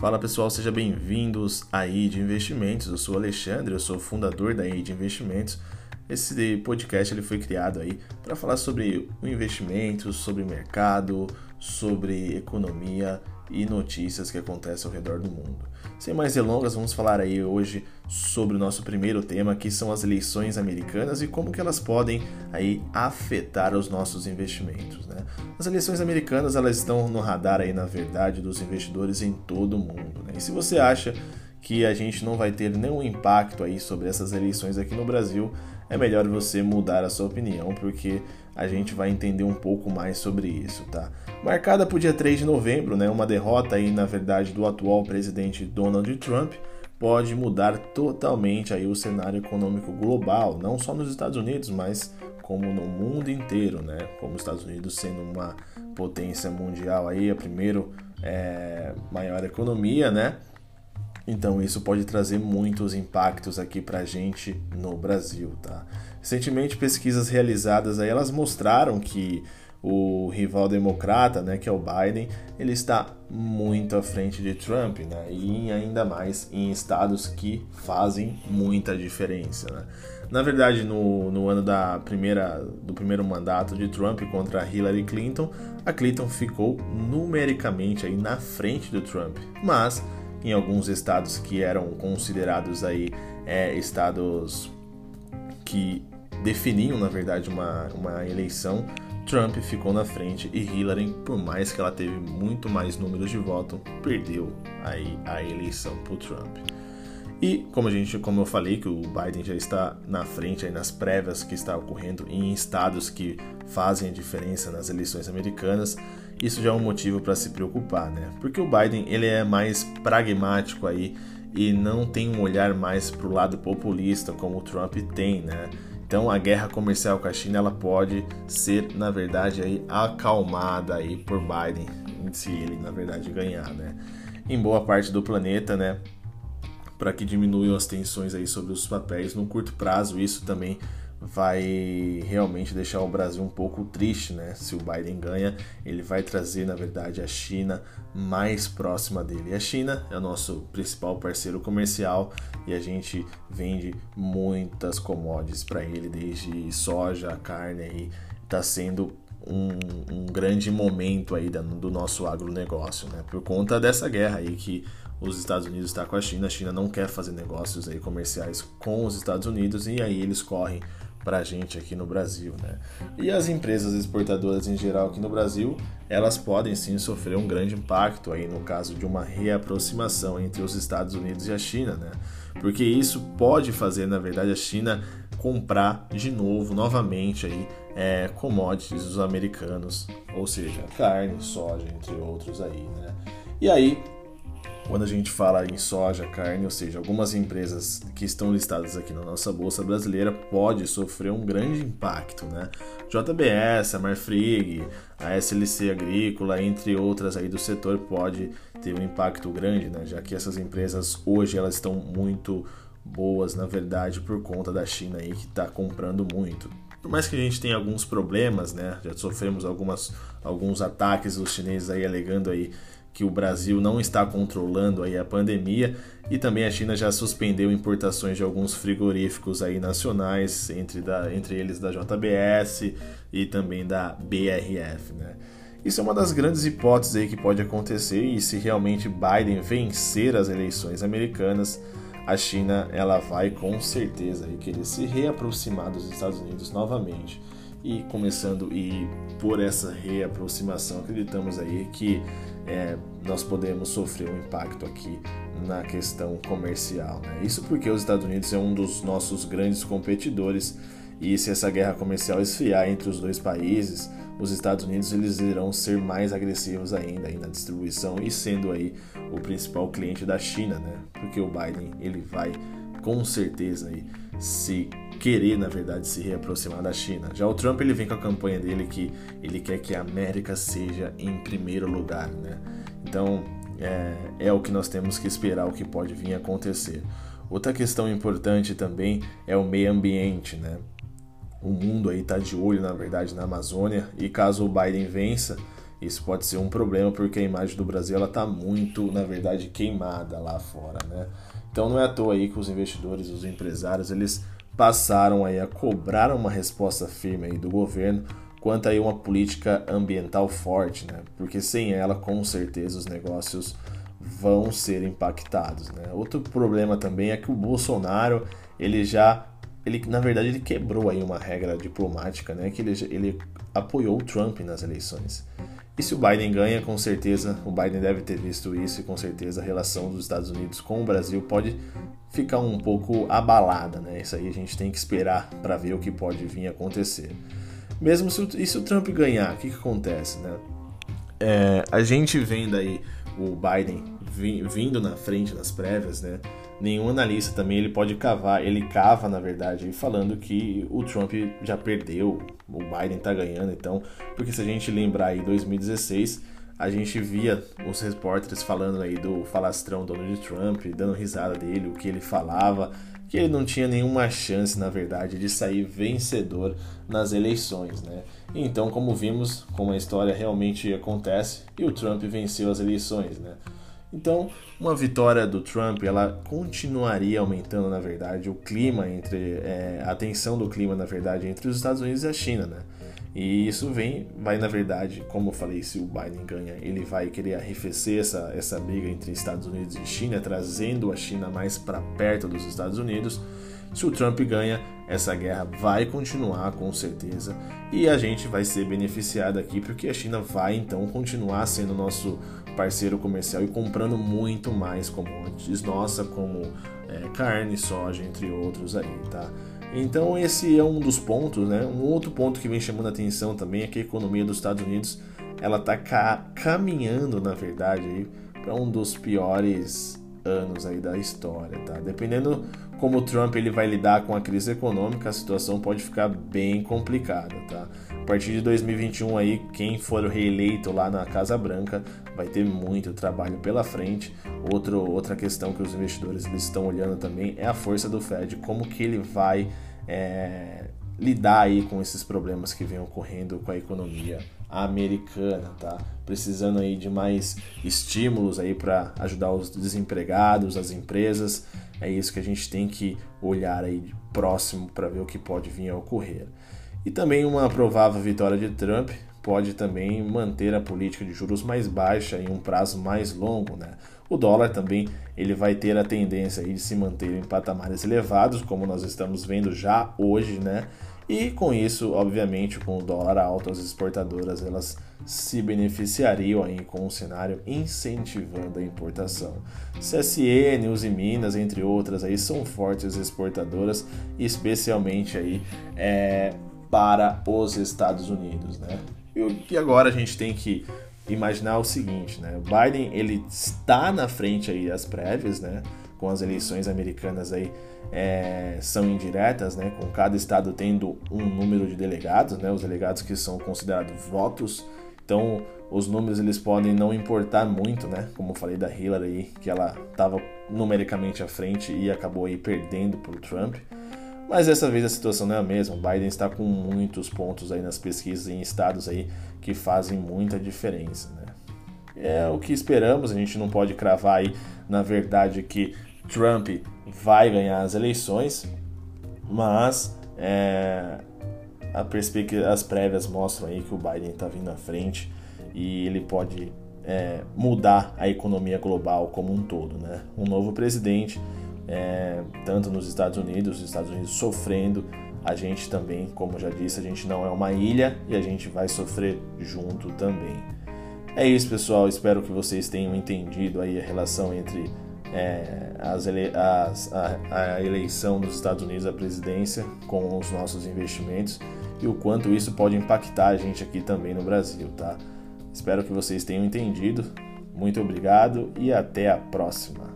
Fala pessoal, sejam bem-vindos à de Investimentos. Eu sou Alexandre, eu sou fundador da de Investimentos. Esse podcast ele foi criado aí para falar sobre o investimento, sobre mercado, sobre economia e notícias que acontecem ao redor do mundo. Sem mais delongas, vamos falar aí hoje sobre o nosso primeiro tema, que são as eleições americanas e como que elas podem aí afetar os nossos investimentos, né? As eleições americanas, elas estão no radar aí, na verdade, dos investidores em todo o mundo, né? E se você acha que a gente não vai ter nenhum impacto aí sobre essas eleições aqui no Brasil, é melhor você mudar a sua opinião, porque a gente vai entender um pouco mais sobre isso, tá? Marcada para o dia 3 de novembro, né, uma derrota aí, na verdade, do atual presidente Donald Trump pode mudar totalmente aí o cenário econômico global, não só nos Estados Unidos, mas como no mundo inteiro, né? Como os Estados Unidos sendo uma potência mundial aí, a primeira é, maior economia, né? Então isso pode trazer muitos impactos aqui para a gente no Brasil, tá? Recentemente pesquisas realizadas aí elas mostraram que o rival democrata, né, que é o Biden, ele está muito à frente de Trump, né, e ainda mais em estados que fazem muita diferença. Né. Na verdade, no, no ano da primeira, do primeiro mandato de Trump contra Hillary Clinton, a Clinton ficou numericamente aí na frente do Trump, mas em alguns estados que eram considerados aí é, estados que definiam na verdade uma, uma eleição, Trump ficou na frente e Hillary, por mais que ela teve muito mais números de voto, perdeu aí a eleição para Trump. E como a gente, como eu falei, que o Biden já está na frente aí nas prévias que está ocorrendo em estados que fazem a diferença nas eleições americanas, isso já é um motivo para se preocupar, né? Porque o Biden ele é mais pragmático aí e não tem um olhar mais para o lado populista como o Trump tem, né? Então a guerra comercial com a China ela pode ser, na verdade, aí acalmada aí por Biden, se ele na verdade ganhar, né? Em boa parte do planeta, né? Para que diminuam as tensões aí sobre os papéis no curto prazo, isso também vai realmente deixar o Brasil um pouco triste, né? Se o Biden ganha, ele vai trazer, na verdade, a China mais próxima dele. E a China é o nosso principal parceiro comercial e a gente vende muitas commodities para ele, desde soja, carne aí, tá sendo um, um, grande momento aí do nosso agronegócio, né? Por conta dessa guerra aí que os Estados Unidos está com a China, a China não quer fazer negócios aí comerciais com os Estados Unidos e aí eles correm para a gente aqui no Brasil, né? E as empresas exportadoras em geral aqui no Brasil, elas podem sim sofrer um grande impacto aí no caso de uma reaproximação entre os Estados Unidos e a China, né? Porque isso pode fazer, na verdade, a China comprar de novo, novamente aí, é, commodities dos americanos, ou seja, carne, soja, entre outros aí, né? E aí quando a gente fala em soja, carne, ou seja, algumas empresas que estão listadas aqui na nossa bolsa brasileira pode sofrer um grande impacto, né? JBS, a Marfrig, a SLC Agrícola, entre outras aí do setor pode ter um impacto grande, né? Já que essas empresas hoje elas estão muito boas, na verdade, por conta da China aí que está comprando muito. Por mais que a gente tenha alguns problemas, né? Já sofremos algumas, alguns ataques dos chineses aí alegando aí que o Brasil não está controlando aí a pandemia e também a China já suspendeu importações de alguns frigoríficos aí nacionais, entre, da, entre eles da JBS e também da BRF, né? Isso é uma das grandes hipóteses aí que pode acontecer e se realmente Biden vencer as eleições americanas, a China ela vai com certeza aí querer se reaproximar dos Estados Unidos novamente e começando e por essa reaproximação acreditamos aí que é, nós podemos sofrer um impacto aqui na questão comercial. Né? Isso porque os Estados Unidos é um dos nossos grandes competidores e se essa guerra comercial esfriar entre os dois países, os Estados Unidos eles irão ser mais agressivos ainda aí na distribuição e sendo aí o principal cliente da China, né? Porque o Biden ele vai com certeza aí se querer, na verdade, se reaproximar da China. Já o Trump ele vem com a campanha dele que ele quer que a América seja em primeiro lugar, né? Então é, é o que nós temos que esperar, o que pode vir a acontecer. Outra questão importante também é o meio ambiente, né? O mundo aí está de olho, na verdade, na Amazônia e caso o Biden vença, isso pode ser um problema porque a imagem do Brasil ela está muito, na verdade, queimada lá fora, né? Então não é à toa aí que os investidores, os empresários, eles passaram aí a cobrar uma resposta firme aí do governo quanto aí uma política ambiental forte, né? Porque sem ela, com certeza, os negócios vão ser impactados, né? Outro problema também é que o Bolsonaro, ele já ele na verdade ele quebrou aí uma regra diplomática, né? Que ele, ele apoiou o Trump nas eleições. E se o Biden ganha, com certeza, o Biden deve ter visto isso e com certeza a relação dos Estados Unidos com o Brasil pode ficar um pouco abalada, né? Isso aí a gente tem que esperar para ver o que pode vir acontecer. Mesmo se, e se o Trump ganhar, o que, que acontece, né? É, a gente vendo aí o Biden vindo na frente nas prévias, né? Nenhum analista também ele pode cavar, ele cava na verdade, falando que o Trump já perdeu, o Biden tá ganhando, então, porque se a gente lembrar aí 2016, a gente via os repórteres falando aí do falastrão Donald Trump, dando risada dele, o que ele falava, que ele não tinha nenhuma chance, na verdade, de sair vencedor nas eleições, né? Então, como vimos, como a história realmente acontece, e o Trump venceu as eleições, né? Então, uma vitória do Trump, ela continuaria aumentando, na verdade, o clima entre é, a tensão do clima, na verdade, entre os Estados Unidos e a China, né? E isso vem, vai na verdade, como eu falei, se o Biden ganha, ele vai querer arrefecer essa, essa briga entre Estados Unidos e China, trazendo a China mais para perto dos Estados Unidos. Se o Trump ganha, essa guerra vai continuar com certeza e a gente vai ser beneficiado aqui porque a China vai então continuar sendo nosso parceiro comercial e comprando muito mais commodities nossa, como é, carne, soja, entre outros aí, tá? Então esse é um dos pontos, né? Um outro ponto que vem chamando a atenção também é que a economia dos Estados Unidos ela está ca caminhando, na verdade, para um dos piores anos aí da história, tá? Dependendo como o Trump ele vai lidar com a crise econômica, a situação pode ficar bem complicada, tá? Partir de 2021 aí, quem for reeleito lá na Casa Branca vai ter muito trabalho pela frente. Outro, outra questão que os investidores eles estão olhando também é a força do Fed, como que ele vai é, lidar aí com esses problemas que vem ocorrendo com a economia americana, tá? Precisando aí de mais estímulos aí para ajudar os desempregados, as empresas. É isso que a gente tem que olhar aí próximo para ver o que pode vir a ocorrer. E também uma provável vitória de Trump pode também manter a política de juros mais baixa em um prazo mais longo, né? O dólar também ele vai ter a tendência de se manter em patamares elevados, como nós estamos vendo já hoje, né? E com isso, obviamente, com o dólar alto, as exportadoras elas se beneficiariam aí com o cenário incentivando a importação. CSN, Uzi Minas, entre outras, aí são fortes exportadoras, especialmente aí é, para os Estados Unidos, né? E agora a gente tem que imaginar o seguinte, né? O Biden ele está na frente aí das prévias, né? Com as eleições americanas aí é, são indiretas, né? Com cada estado tendo um número de delegados, né? Os delegados que são considerados votos. Então os números eles podem não importar muito, né? Como eu falei da Hillary aí, que ela estava numericamente à frente e acabou aí perdendo para o Trump. Mas dessa vez a situação não é a mesma. Biden está com muitos pontos aí nas pesquisas em estados aí que fazem muita diferença, né? É o que esperamos, a gente não pode cravar aí, na verdade, que Trump vai ganhar as eleições, mas é, a perspectiva, as prévias mostram aí que o Biden está vindo à frente e ele pode é, mudar a economia global como um todo, né? Um novo presidente é, tanto nos Estados Unidos, os Estados Unidos sofrendo, a gente também, como já disse, a gente não é uma ilha e a gente vai sofrer junto também. É isso, pessoal. Espero que vocês tenham entendido aí a relação entre é, as ele as, a, a, eleição dos Estados Unidos à presidência com os nossos investimentos e o quanto isso pode impactar a gente aqui também no Brasil, tá? Espero que vocês tenham entendido. Muito obrigado e até a próxima.